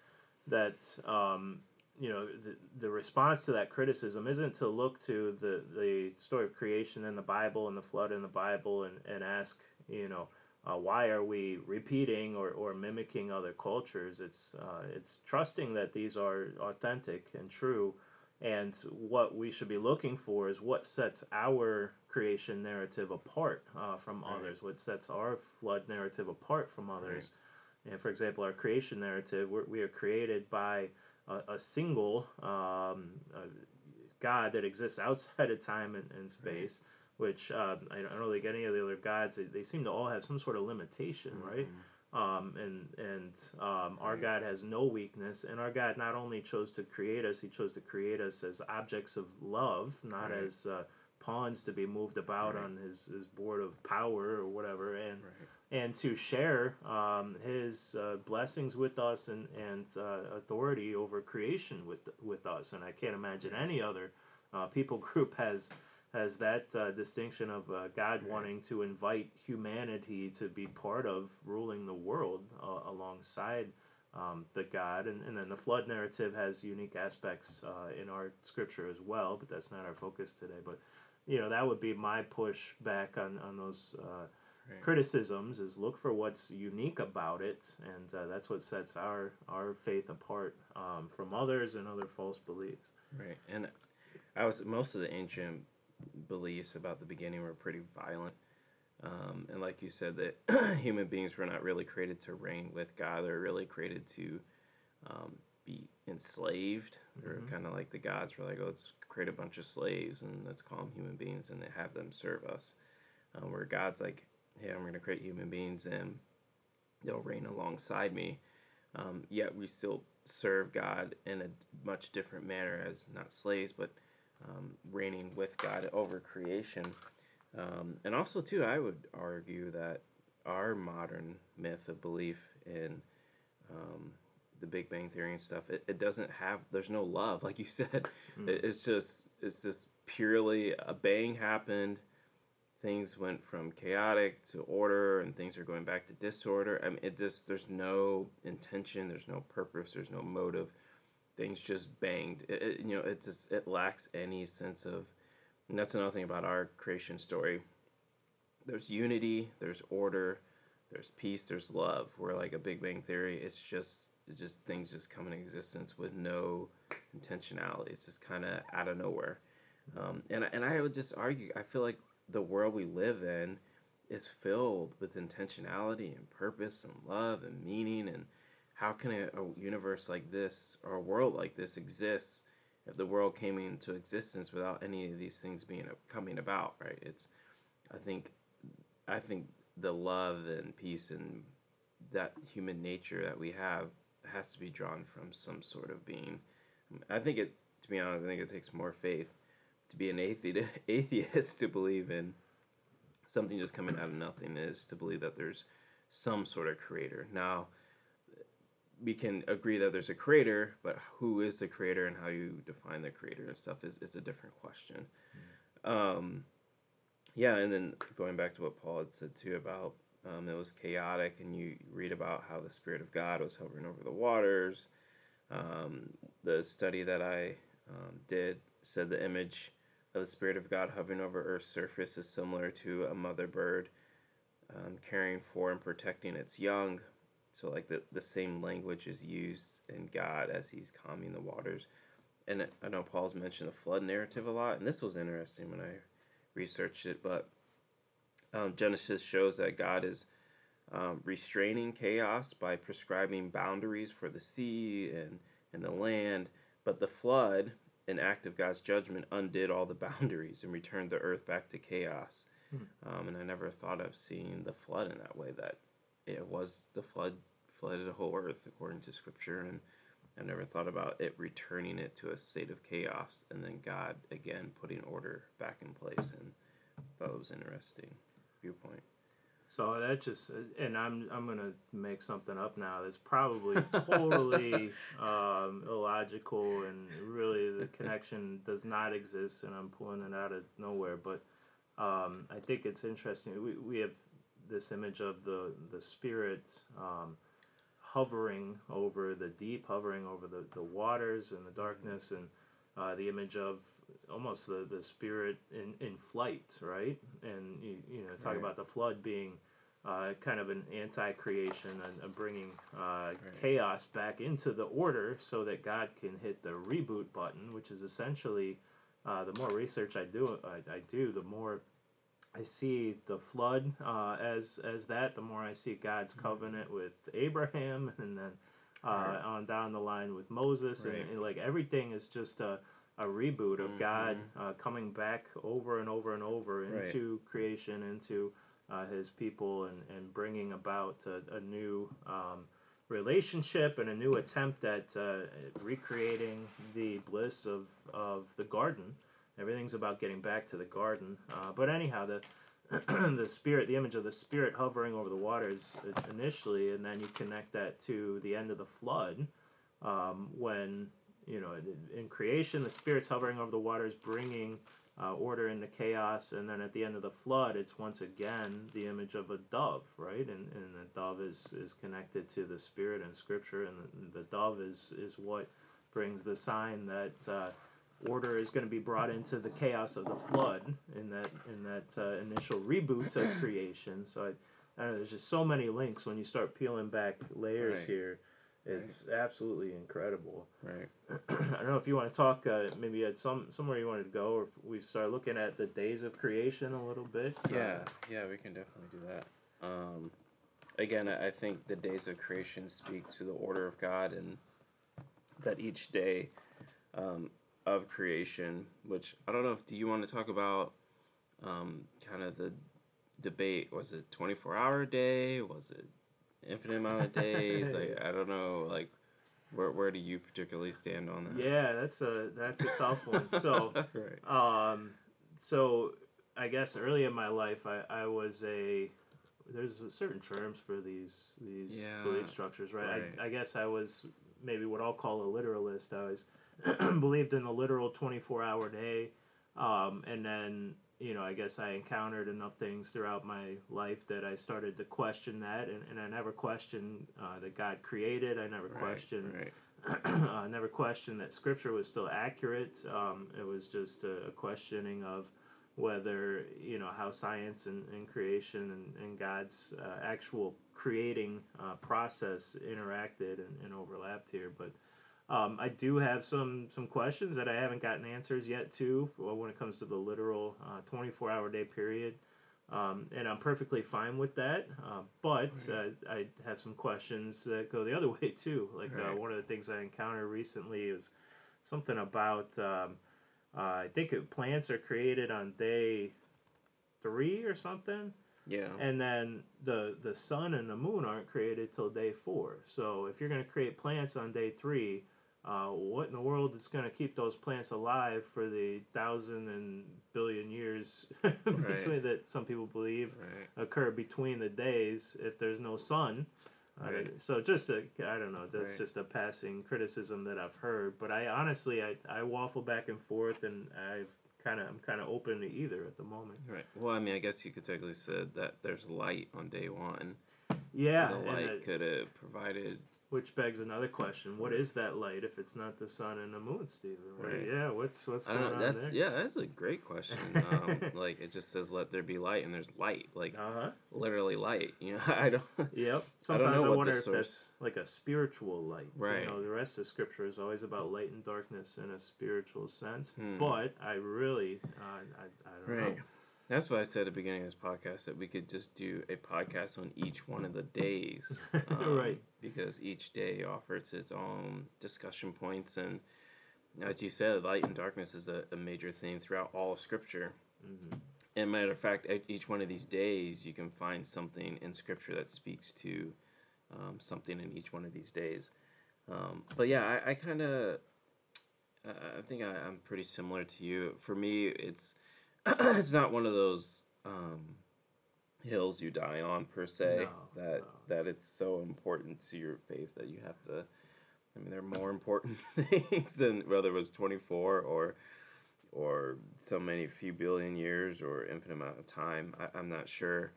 that um, you know the, the response to that criticism isn't to look to the, the story of creation in the Bible and the flood in the Bible and, and ask you know uh, why are we repeating or, or mimicking other cultures? It's uh, it's trusting that these are authentic and true. And what we should be looking for is what sets our creation narrative apart uh, from Right. others, what sets our flood narrative apart from others. And for example, our creation narrative, we're, we are created by a, a single um, uh, God that exists outside of time and, and space. Which uh, I don't really get any of the other gods. They, they seem to all have some sort of limitation, right? um, and and um, our Right. God has no weakness, and our God not only chose to create us, He chose to create us as objects of love, not Right. as uh, pawns to be moved about Right. on His, His board of power or whatever, and Right. and to share um, His uh, blessings with us and and uh, authority over creation with with us. And I can't imagine any other uh, people group has has that uh, distinction of uh, God Right. wanting to invite humanity to be part of ruling the world uh, alongside um, the God. And, and then the flood narrative has unique aspects uh, in our scripture as well, but that's not our focus today. But, you know, that would be my push back on, on those uh, Right. criticisms is look for what's unique about it. And uh, that's what sets our, our faith apart um, from others and other false beliefs. Right. And I was most of the ancient beliefs about the beginning were pretty violent. Um, and like you said, that human beings were not really created to reign with God. They're really created to um, be enslaved. Or Mhm. kind of like the gods were like, oh, let's create a bunch of slaves and let's call them human beings and they have them serve us. Um, where God's like, hey, I'm going to create human beings and they'll reign alongside me. Um, yet we still serve God in a much different manner as not slaves, but um, reigning with God over creation. Um, and also, too, I would argue that our modern myth of belief in um, the Big Bang Theory and stuff, it, it doesn't have, there's no love, like you said. Mm. It, it's just, it's just purely a bang happened things went from chaotic to order and things are going back to disorder. I mean, it just, there's no intention, there's no purpose, there's no motive. Things just banged. It, it, you know, it just, it lacks any sense of, and that's another thing about our creation story. There's unity, there's order, there's peace, there's love. Where like a Big Bang Theory, it's just, it's just things just come into existence with no intentionality. It's just kind of out of nowhere. Um, and, and I would just argue, I feel like the world we live in is filled with intentionality and purpose and love and meaning and how can a, a, universe like this or a world like this exist if the world came into existence without any of these things being coming about right it's i think i think the love and peace and that human nature that we have has to be drawn from some sort of being i think it to be honest i think it takes more faith to be an atheist, atheist to believe in something just coming out of nothing is to believe that there's some sort of creator. Now, we can agree that there's a creator, but who is the creator and how you define the creator and stuff is, is a different question. Mm. Um, yeah, and then going back to what Paul had said too about um, it was chaotic, and you read about how the Spirit of God was hovering over the waters. Um, the study that I um, did said the image of the Spirit of God hovering over Earth's surface is similar to a mother bird um, caring for and protecting its young. So, like the, the same language is used in God as He's calming the waters. And I know Paul's mentioned the flood narrative a lot, and this was interesting when I researched it. But um, Genesis shows that God is um, restraining chaos by prescribing boundaries for the sea and, and the land. But the flood an act of God's judgment undid all the boundaries and returned the earth back to chaos. Hmm. Um, and I never thought of seeing the flood in that way. That it was the flood flooded the whole earth according to Scripture, and I never thought about it returning it to a state of chaos, and then God again putting order back in place. And it was interesting viewpoint. So that just, and I'm I'm gonna make something up now that's probably totally um, illogical, and really the connection does not exist, and I'm pulling it out of nowhere. But um, I think it's interesting. We, we have this image of the the spirit um, hovering over the deep, hovering over the, the waters and the darkness, and uh, the image of almost the, the spirit in, in flight, right? And you, you know, talk right. about the flood being uh, kind of an anti-creation and, and bringing uh, right. chaos back into the order so that God can hit the reboot button, which is essentially uh, the more research I do, I, I do, the more I see the flood uh, as as that. The more I see God's mm-hmm. covenant with Abraham, and then uh, right. on down the line with Moses, and, and, like everything is just a a reboot of mm-hmm. God uh, coming back over and over and over into right. creation, into uh, his people, and, and bringing about a, a new um, relationship and a new attempt at uh, recreating the bliss of, of the garden. Everything's about getting back to the garden. Uh, but anyhow, the the spirit, the image of the spirit hovering over the waters initially, and then you connect that to the end of the flood, um, when you know, in creation, the Spirit's hovering over the waters, bringing uh, order into chaos, and then at the end of the flood, it's once again the image of a dove, right? And, and the dove is, is connected to the Spirit in Scripture, and the, the dove is, is what brings the sign that uh, order is going to be brought into the chaos of the flood in that in that uh, initial reboot of creation. So I, I know, there's just so many links when you start peeling back layers right. here it's right. absolutely incredible. Right. I don't know if you want to talk. Uh, maybe at some somewhere you wanted to go, or if we start looking at the days of creation a little bit. Yeah, yeah, we can definitely do that. Um, again, I think the days of creation speak to the order of God, and that each day um, of creation, which I don't know if do you want to talk about, um, kind of the debate was it 24 hour day was it infinite amount of days like i don't know like where, where do you particularly stand on that Yeah, that's a that's a tough one. So, right um, so I guess early in my life, I, I was a there's a certain terms for these these Yeah, belief structures, right? right. I, I guess I was maybe what I'll call a literalist. I was believed in a literal twenty four hour day, um, and then you know I guess I encountered enough things throughout my life that I started to question that, and, and I never questioned uh, that God created. I never right, questioned right uh, never questioned that scripture was still accurate. Um, it was just a, a questioning of whether you know how science and, and creation and, and God's uh, actual creating uh, process interacted and, and overlapped here. But um, I do have some some questions that I haven't gotten answers yet to for when it comes to the literal twenty four hour day period. Um, and I'm perfectly fine with that. Uh, but uh, I have some questions that go the other way too. Like uh, Right. one of the things I encountered recently is something about um, uh, I think it, plants are created on day three or something, yeah and then the the sun and the moon aren't created till day four. So if you're going to create plants on day three, uh, what in the world is going to keep those plants alive for the thousand and billion years between that some people believe right occur between the days if there's no sun. Uh, Right. so just a, I don't know, that's just a passing criticism that I've heard. But I honestly, I, I waffle back and forth, and I've kind of, I'm kind of open to either at the moment. right well i mean i guess you could technically said that there's light on day one Yeah, the light could have provided which begs another question: What is that light if it's not the sun and the moon, Stephen? Right? Right. Yeah, what's what's going know. on That's there? yeah, that's a great question. Um, like it just says, "Let there be light," and there's light, like Uh huh. literally light. You know, I don't. Yep. I don't Sometimes I, know what wonder the if source- that's like a spiritual light. Right. You know, the rest of Scripture is always about light and darkness in a spiritual sense. Hmm. But I really, uh, I, I don't Right. know. That's why I said at the beginning of this podcast that we could just do a podcast on each one of the days, um, Right. Because each day offers its own discussion points, and as you said, light and darkness is a, a major theme throughout all of Scripture. hmm And matter of fact, at each one of these days, you can find something in Scripture that speaks to um, something in each one of these days. Um, but yeah, I, I kind of, I I think I, I'm pretty similar to you. For me, it's it's not one of those um, hills you die on per se. No, that no. that it's so important to your faith that you have to. I mean, there are more important things than whether it was twenty four or or so many few billion years or infinite amount of time. I, I'm not sure.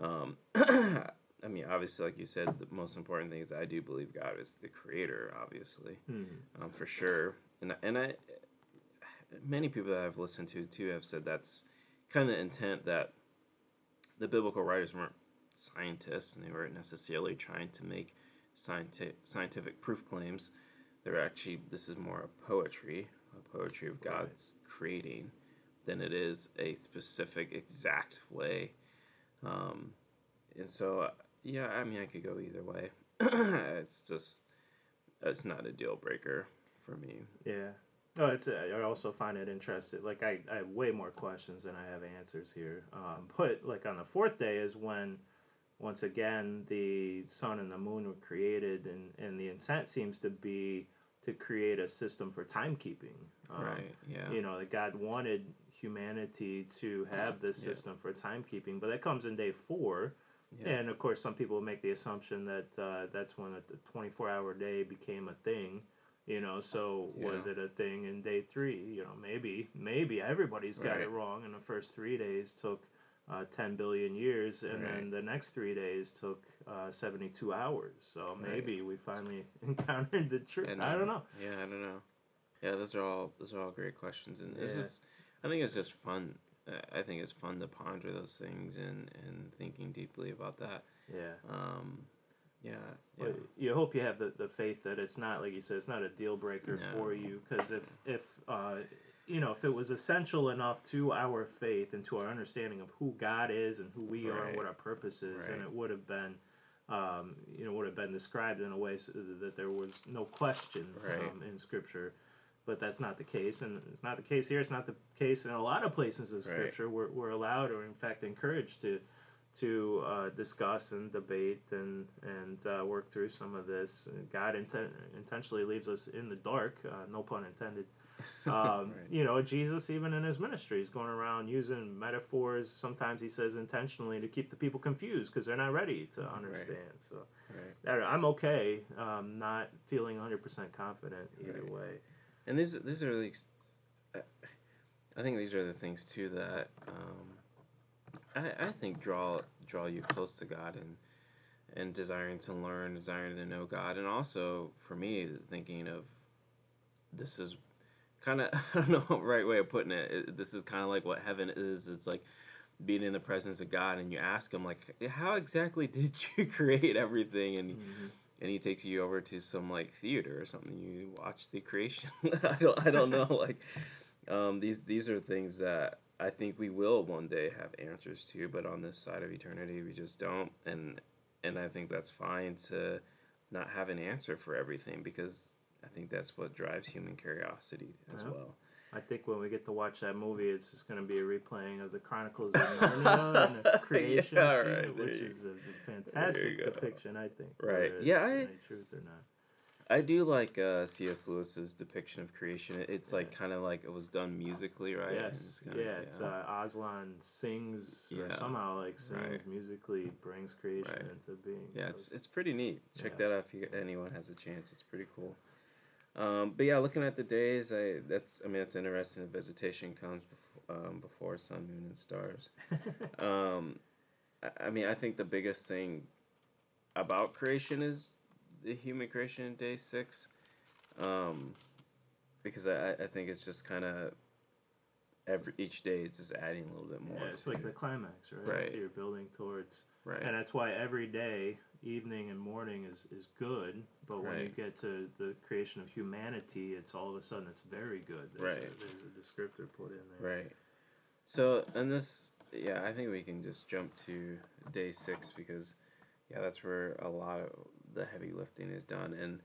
Um, I mean, obviously, like you said, the most important thing is I do believe God is the creator, obviously, hmm um, for sure. And and I, many people that I've listened to too have said that's kind of the intent that the biblical writers weren't scientists and they weren't necessarily trying to make scientific scientific proof claims. They're actually this is more a poetry, a poetry of Right. God's creating, than it is a specific exact way. Um, and so, uh, yeah, I mean, I could go either way. it's just, it's not a deal breaker for me. Yeah. Oh, it's. Uh, I also find it interesting. Like I, I have way more questions than I have answers here. Um, but like on the fourth day is when, once again, the sun and the moon were created, and and the intent seems to be to create a system for timekeeping. Um, right. Yeah. You know, that God wanted humanity to have this Yeah. system for timekeeping, but that comes in day four. yeah. And of course, some people make the assumption that uh, that's when the 24 hour day became a thing. You know, so was it a thing in day three? You know, maybe, maybe everybody's got it wrong, and the first three days took uh, 10 billion years, and then the next three days took uh, 72 hours. So Right. maybe we finally encountered the truth. I don't know. Yeah, I don't know. Yeah, those are all those are all great questions, and this Yeah. just I think it's just fun. I think it's fun to ponder those things and and thinking deeply about that. Yeah. Um, yeah, yeah, But you hope you have the, the faith that it's not like you said it's not a deal breaker No. for you because if if uh, you know if it was essential enough to our faith and to our understanding of who God is and who we are and what our purpose is, and Right. it would have been um, you know would have been described in a way so that there was no question Right. um, in Scripture. but that's not the case, and it's not the case here. It's not the case in a lot of places in Scripture. Right. We're, we're allowed, or in fact, encouraged to to uh, discuss and debate and and uh, work through some of this. God inten- intentionally leaves us in the dark, uh, no pun intended. Um, right. You know, Jesus, even in his ministry, is going around using metaphors. Sometimes he says intentionally to keep the people confused because they're not ready to understand. Right. So right. I'm okay, um, not feeling 100% confident either way. And these, these are like, I think these are the things too that. Um, I, I think draw draw you close to God and and desiring to learn, desiring to know God, and also for me thinking of this is kind of I don't know right way of putting it. it this is kind of like what heaven is. It's like being in the presence of God, and you ask Him like, how exactly did you create everything? And mm-hmm. and He takes you over to some like theater or something. You watch the creation. I don't I don't know like um, these these are things that I think we will one day have answers to, but on this side of eternity, we just don't. And and I think that's fine to not have an answer for everything because I think that's what drives human curiosity as yeah. well. I think when we get to watch that movie, it's just going to be a replaying of the Chronicles of Narnia and the creation yeah, right, scene, which is a fantastic depiction, I think. Right. Yeah. I, truth or not. I do like uh, C.S. Lewis's depiction of creation. It's like kind of like it was done musically, right? Yes. It's kinda, yeah, It's uh, Aslan sings or somehow like sings right. musically, brings creation right. into being. Yeah, so it's, it's pretty neat. Check that out if you, anyone has a chance. It's pretty cool. Um, but yeah, looking at the days, I that's I mean it's interesting. The vegetation comes before um, before sun, moon, and stars. um, I, I mean, I think the biggest thing about creation is the human creation in day six, um, because I, I think it's just kind of every each day it's just adding a little bit more. Yeah, it's like the climax, right? Right. So you're building towards, right? And that's why every day, evening and morning is is good, but when right. you get to the creation of humanity, it's all of a sudden it's very good. There's right. A, there's a descriptor put in there. Right. So and this, yeah, I think we can just jump to day six because, yeah, that's where a lot of the heavy lifting is done. And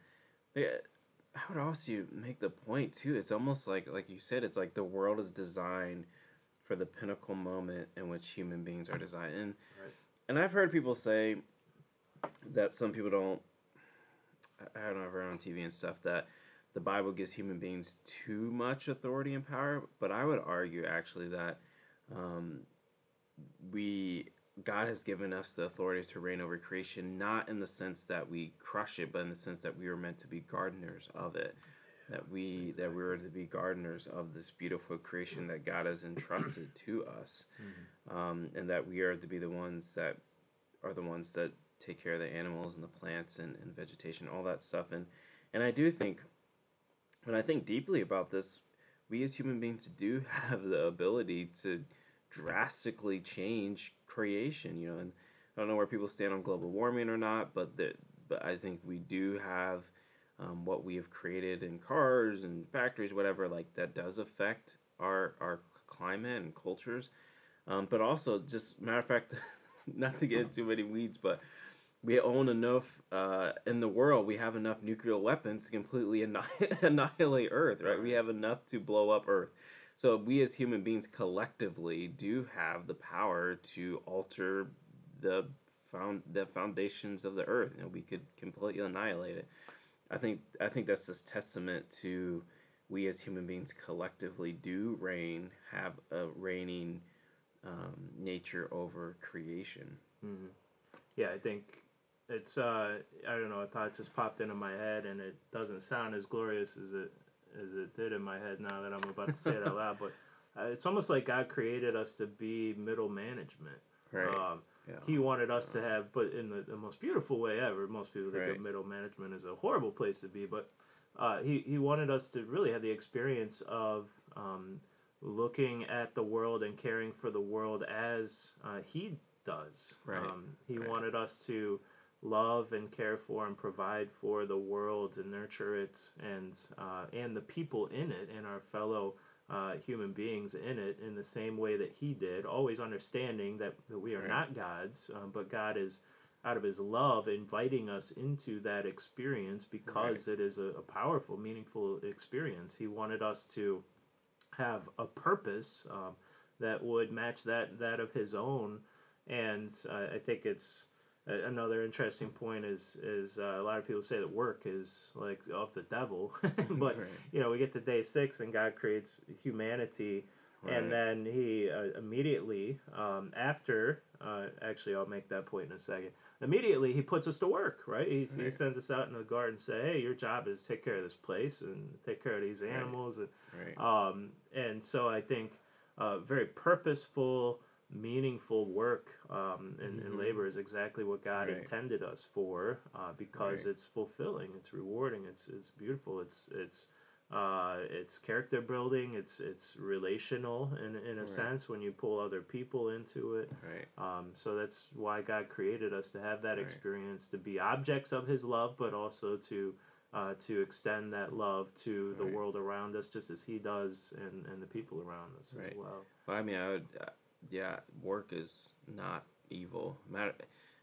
yeah, I would also make the point too. It's almost like like you said, it's like the world is designed for the pinnacle moment in which human beings are designed. And right. and I've heard people say that some people don't. I don't know. I've heard on TV and stuff that the Bible gives human beings too much authority and power. But I would argue actually that um, we God has given us the authority to reign over creation, not in the sense that we crush it, but in the sense that we are meant to be gardeners of it. That we that we are to be gardeners of this beautiful creation that God has entrusted to us, mm-hmm. um, and that we are to be the ones that are the ones that take care of the animals and the plants and, and vegetation, all that stuff. And and I do think, when I think deeply about this, we as human beings do have the ability to drastically change creation, you know, and I don't know where people stand on global warming or not, but that but I think we do have um, what we have created in cars and factories, whatever, like that does affect our our climate and cultures. Um, but also, just matter of fact, not to get into too many weeds, but we own enough uh, in the world. We have enough nuclear weapons to completely annihilate Earth, right? We have enough to blow up Earth. So we as human beings collectively do have the power to alter the found the foundations of the earth. You know, we could completely annihilate it. I think I think that's just testament to we as human beings collectively do reign, have a reigning um, nature over creation. Mm-hmm. Yeah, I think it's uh, I don't know. A thought just popped into my head, and it doesn't sound as glorious as it as it did in my head now that I'm about to say it out loud. But uh, it's almost like God created us to be middle management. Right. Um, yeah. He wanted us yeah. to have, but in the, the, most beautiful way ever. Most people think right. of middle management is a horrible place to be, but uh, he he wanted us to really have the experience of um, looking at the world and caring for the world as uh, he does. Right. Um, he right. wanted us to love and care for and provide for the world and nurture it and uh, and the people in it and our fellow uh, human beings in it in the same way that he did always understanding that, that we are right. not gods um, but god is out of his love inviting us into that experience because right. it is a, a, powerful meaningful experience he wanted us to have a purpose um, that would match that that of his own and uh, i think it's another interesting point is is uh, a lot of people say that work is like of the devil but right. you know we get to day six and god creates humanity right. and then he uh, immediately um, after uh, actually i'll make that point in a second immediately he puts us to work right he, right. he sends us out in the garden and say hey your job is take care of this place and take care of these animals and um, and so i think uh, very purposeful meaningful work um, and, mm-hmm. and, labor is exactly what God right. intended us for uh, because right. it's fulfilling, it's rewarding, it's it's beautiful, it's it's uh, it's character building, it's it's relational in in a right. sense when you pull other people into it. Right. Um, so that's why God created us to have that experience, to be objects of His love, but also to uh, to extend that love to the world around us, just as He does, and, and the people around us as well. Well, I mean, I would yeah, work is not evil. Matter,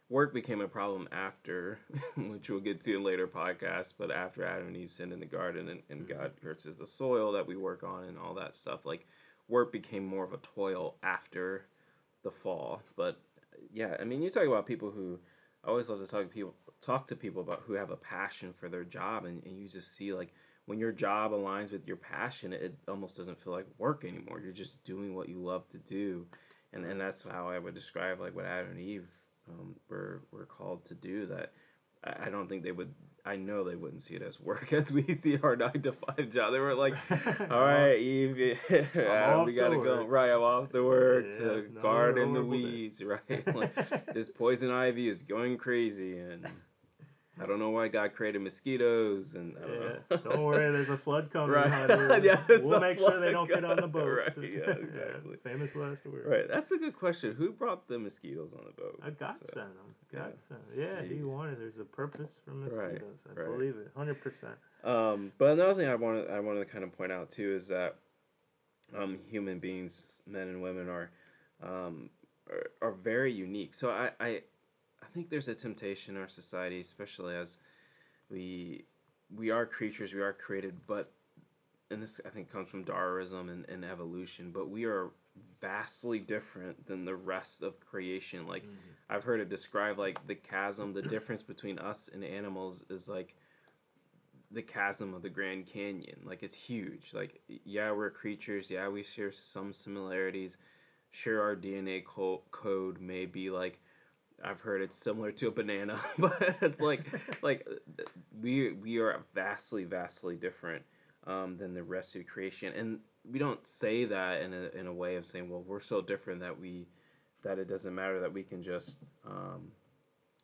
work became a problem after, which we'll get to in later podcasts, but after Adam and Eve sinned in the garden and, and mm-hmm. God curses the soil that we work on and all that stuff, like work became more of a toil after the fall. But yeah, I mean, you talk about people who I always love to talk to people talk to people about who have a passion for their job and, and you just see like when your job aligns with your passion it almost doesn't feel like work anymore you're just doing what you love to do and and that's how I would describe like what Adam and Eve um, were were called to do. That I, I don't think they would. I know they wouldn't see it as work as we see our nine to five job. They were like, "All right, Eve, Adam, we gotta go. Right, I'm off the work yeah, to no, garden the weeds. Right, like, this poison ivy is going crazy, and I don't know why God created mosquitoes, and I don't don't worry, there's a flood coming. right. yeah, we'll make sure they don't get on the boat. right. Yeah, exactly. yeah, famous last words. Right. That's a good question. Who brought the mosquitoes on the boat? Uh, God so, sent them. God yeah. sent them. Yeah, Jeez. he wanted. There's a purpose for mosquitoes. Right. I right. believe it, hundred percent. Um, but another thing I wanted I wanted to kind of point out too is that um, human beings, men and women, are um, are, are very unique. So I I think there's a temptation in our society, especially as we we are creatures, we are created, but and this I think comes from Darwinism and, and evolution, but we are vastly different than the rest of creation. Like mm-hmm. I've heard it described like the chasm, the difference between us and animals is like the chasm of the Grand Canyon. Like it's huge. Like yeah, we're creatures. Yeah, we share some similarities. Sure, our DNA co- code may be like I've heard it's similar to a banana, but it's like like we we are vastly vastly different um, than the rest of creation, and we don't say that in a in a way of saying, well, we're so different that we that it doesn't matter that we can just um,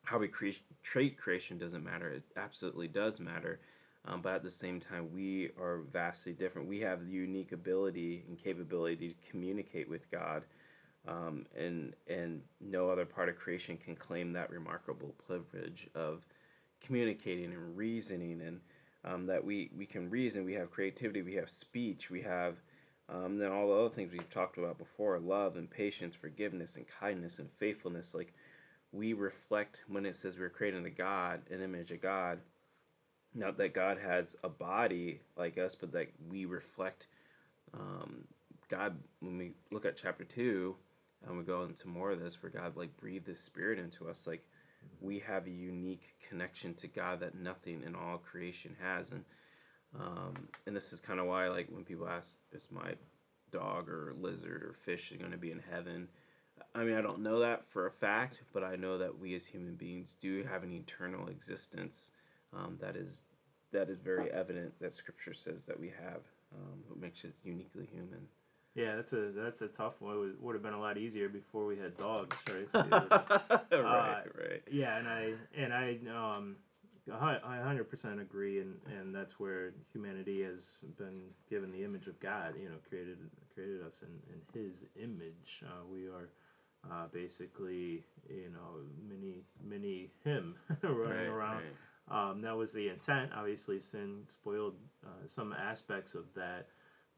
how we create trait creation doesn't matter. It absolutely does matter. Um, but at the same time, we are vastly different. We have the unique ability and capability to communicate with God um, and and no other part of creation can claim that remarkable privilege of communicating and reasoning and um, that we, we can reason we have creativity we have speech we have um, then all the other things we've talked about before love and patience forgiveness and kindness and faithfulness like we reflect when it says we're created in god an image of god. Not that god has a body like us but that we reflect um, god when we look at chapter 2 and we go into more of this where God like breathed His Spirit into us. Like we have a unique connection to God that nothing in all creation has, and um, and this is kind of why like when people ask, "Is my dog or lizard or fish going to be in heaven?" I mean, I don't know that for a fact, but I know that we as human beings do have an eternal existence um, that is that is very evident that Scripture says that we have, um, what makes it uniquely human. Yeah, that's a that's a tough one. It would, would have been a lot easier before we had dogs, right? right, uh, right. Yeah, and I and I um, I hundred percent agree, and and that's where humanity has been given the image of God. You know, created created us in, in His image. Uh, we are uh, basically you know mini mini Him running right, around. Right. Um, that was the intent. Obviously, sin spoiled uh, some aspects of that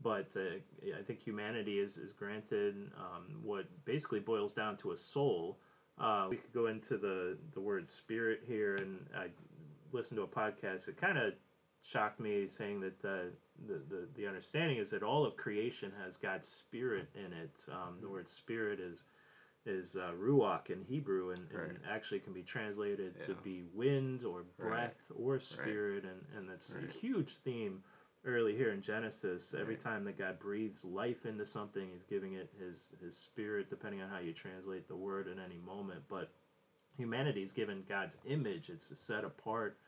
but uh, I think humanity is, is granted um, what basically boils down to a soul Uh, we could go into the the word spirit here, and I listened to a podcast. It kind of shocked me saying that uh, the, the the understanding is that all of creation has God's spirit in it. Um, the word spirit is is uh, ruach in Hebrew, and, and Right. actually can be translated to be wind or Right. breath or spirit, and and that's Right. a huge theme early here in Genesis. Every time that God breathes life into something, He's giving it His His spirit, depending on how you translate the word at any moment. But humanity's given God's image; it's set apart,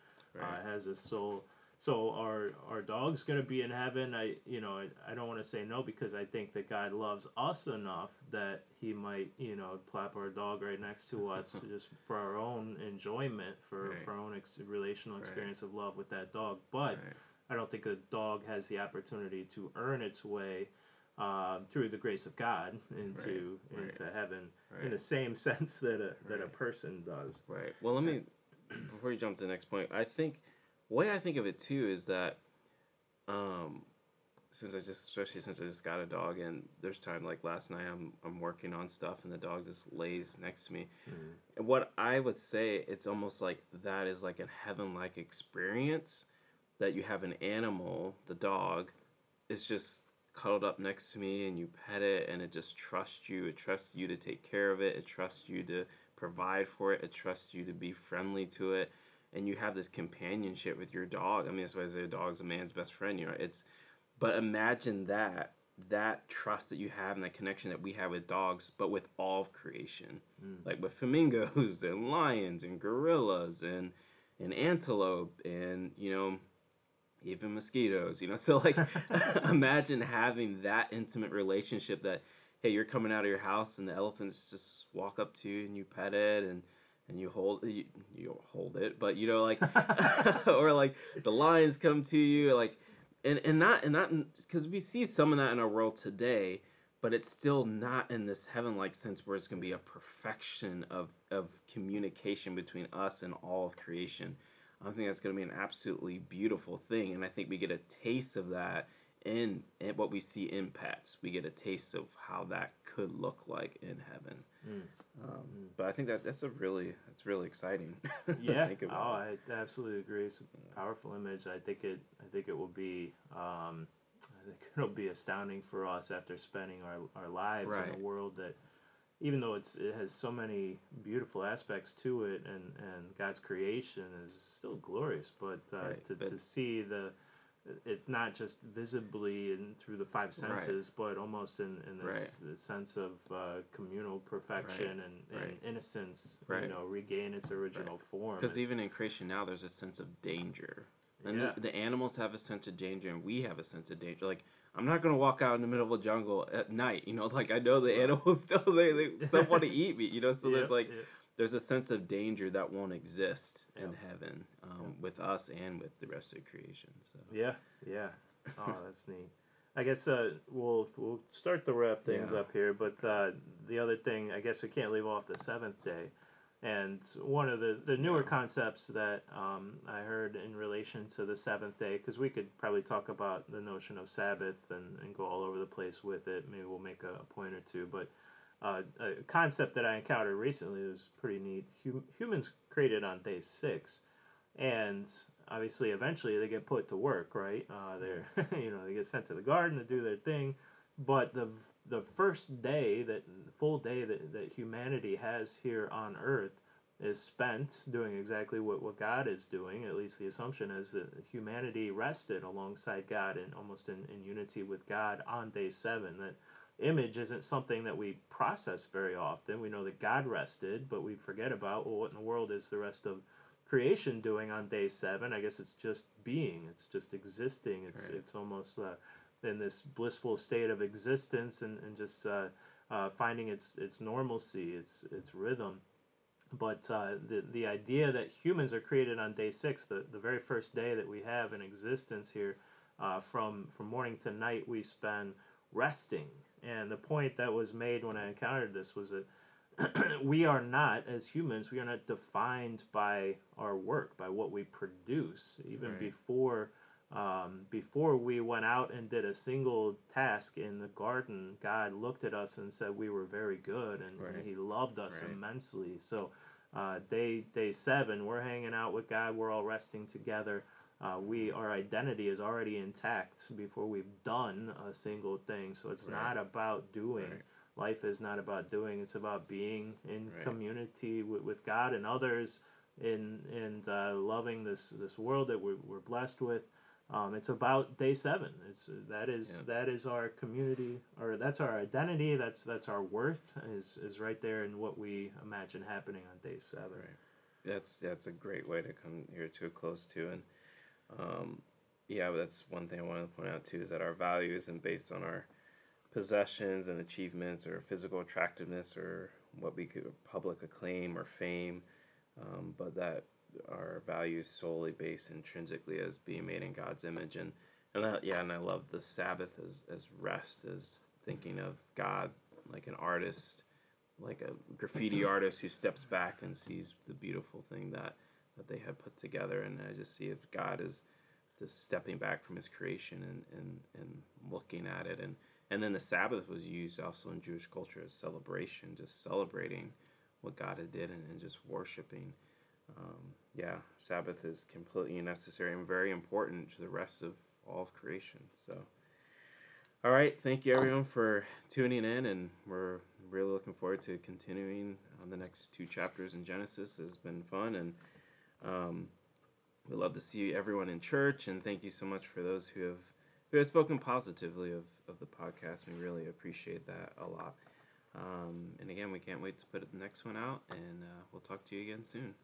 uh, has a soul. So are our dogs going to be in heaven? I you know I, I don't want to say no because I think that God loves us enough that He might you know plop our dog right next to us just for our own enjoyment, for, Right. for our own ex- relational Right. experience of love with that dog. But Right. I don't think a dog has the opportunity to earn its way uh, through the grace of God into Right, right, into heaven in the same sense that a that a person does. Right. Well, let me before you jump to the next point. I think way I think of it too is that, um, since I just especially since I just got a dog and there's time like last night I'm I'm working on stuff and the dog just lays next to me. And what I would say it's almost like that is like a heaven like experience that you have an animal, the dog, is just cuddled up next to me and you pet it and it just trusts you. It trusts you to take care of it. It trusts you to provide for it. It trusts you to be friendly to it. And you have this companionship with your dog. I mean, that's why I say a dog's a man's best friend. You know, it's. But imagine that that trust that you have and that connection that we have with dogs, but with all of creation, hmm. like with flamingos and lions and gorillas and and antelope and you know even mosquitoes, you know. So like imagine having that intimate relationship that hey, you're coming out of your house and the elephants just walk up to you and you pet it and and you hold you, you hold it, but you know like or like the lions come to you like and and not and not because we see some of that in our world today but it's still not in this heaven like sense where it's going to be a perfection of of communication between us and all of creation I think that's going to be an absolutely beautiful thing, and I think we get a taste of that in, in what we see in pets. We get a taste of how that could look like in heaven. Um, but I think that that's a really that's really exciting. yeah. think oh. I absolutely agree. It's a powerful image. I think it. I think it will be. Um, I think it'll be astounding for us after spending our, our lives in Right. a world that, even though it's it has so many beautiful aspects to it, and and God's creation is still glorious, but uh, Right, to, but- to see the. It not just visibly and through the five senses, but almost in, in this, Right. this sense of uh, communal perfection and, and right. innocence, Right. you know, regain its original form. Because even in creation now, there's a sense of danger, and Yeah. the, the animals have a sense of danger, and we have a sense of danger. Like I'm not gonna walk out in the middle of a jungle at night. You know, like I know the animals still they they still want to eat me. You know, so there's like yeah. there's a sense of danger that won't exist in heaven um, with us and with the rest of creation. So Yeah, yeah. Oh, that's neat. I guess uh, we'll we'll start to wrap things up here, but uh, the other thing, I guess we can't leave off the seventh day, and one of the the newer concepts that um, I heard in relation to the seventh day, because we could probably talk about the notion of Sabbath and, and go all over the place with it. Maybe we'll make a, point or two, but uh, a concept that I encountered recently was pretty neat. Hum- humans created on day six, and obviously eventually they get put to work, right? Uh, they're you know they get sent to the garden to do their thing, but the the first day that full day that, that humanity has here on Earth is spent doing exactly what, what God is doing. At least the assumption is that humanity rested alongside God and almost in, in unity with God on day seven. That image isn't something that we process very often. We know that God rested, but we forget about well, what in the world is the rest of creation doing on day seven? I guess it's just being. It's just existing. It's Right. it's almost uh, in this blissful state of existence and and just uh, uh, finding its its normalcy, its its rhythm. But uh, the the idea that humans are created on day six, the, the very first day that we have in existence here, uh, from from morning to night we spend resting. And the point that was made when I encountered this was that we are not as humans we are not defined by our work by what we produce even Right. before um, before we went out and did a single task in the garden, God looked at us and said we were very good, and, Right. and He loved us Right. immensely. So, uh, day day seven, we're hanging out with God. We're all resting together. Uh, we our identity is already intact before we've done a single thing. So it's Right. not about doing. Life is not about doing. It's about being in community with, with God and others, in and uh, loving this this world that we're, we're blessed with. Um, it's about day seven. It's that is Yeah. that is our community, or that's our identity. That's that's our worth. Is is right there in what we imagine happening on day seven. Right. That's that's a great way to come here to a close too, and um, yeah, that's one thing I wanted to point out too is that our value isn't based on our possessions and achievements or physical attractiveness or what we could public acclaim or fame, um, but that our values solely based intrinsically as being made in God's image and and that, yeah, and I love the Sabbath as as rest as thinking of God like an artist like a graffiti artist who steps back and sees the beautiful thing that that they have put together and I just see if God is just stepping back from his creation and, and, and looking at it and and then the Sabbath was used also in Jewish culture as celebration, just celebrating what God had did and, and just worshiping. Um, yeah, Sabbath is completely necessary and very important to the rest of all of creation. So, all right, thank you everyone for tuning in, and we're really looking forward to continuing on the next two chapters in Genesis. It's been fun, and um, we love to see everyone in church. And thank you so much for those who have who have spoken positively of, of the podcast. We really appreciate that a lot. Um, and again, we can't wait to put the next one out, and uh, we'll talk to you again soon.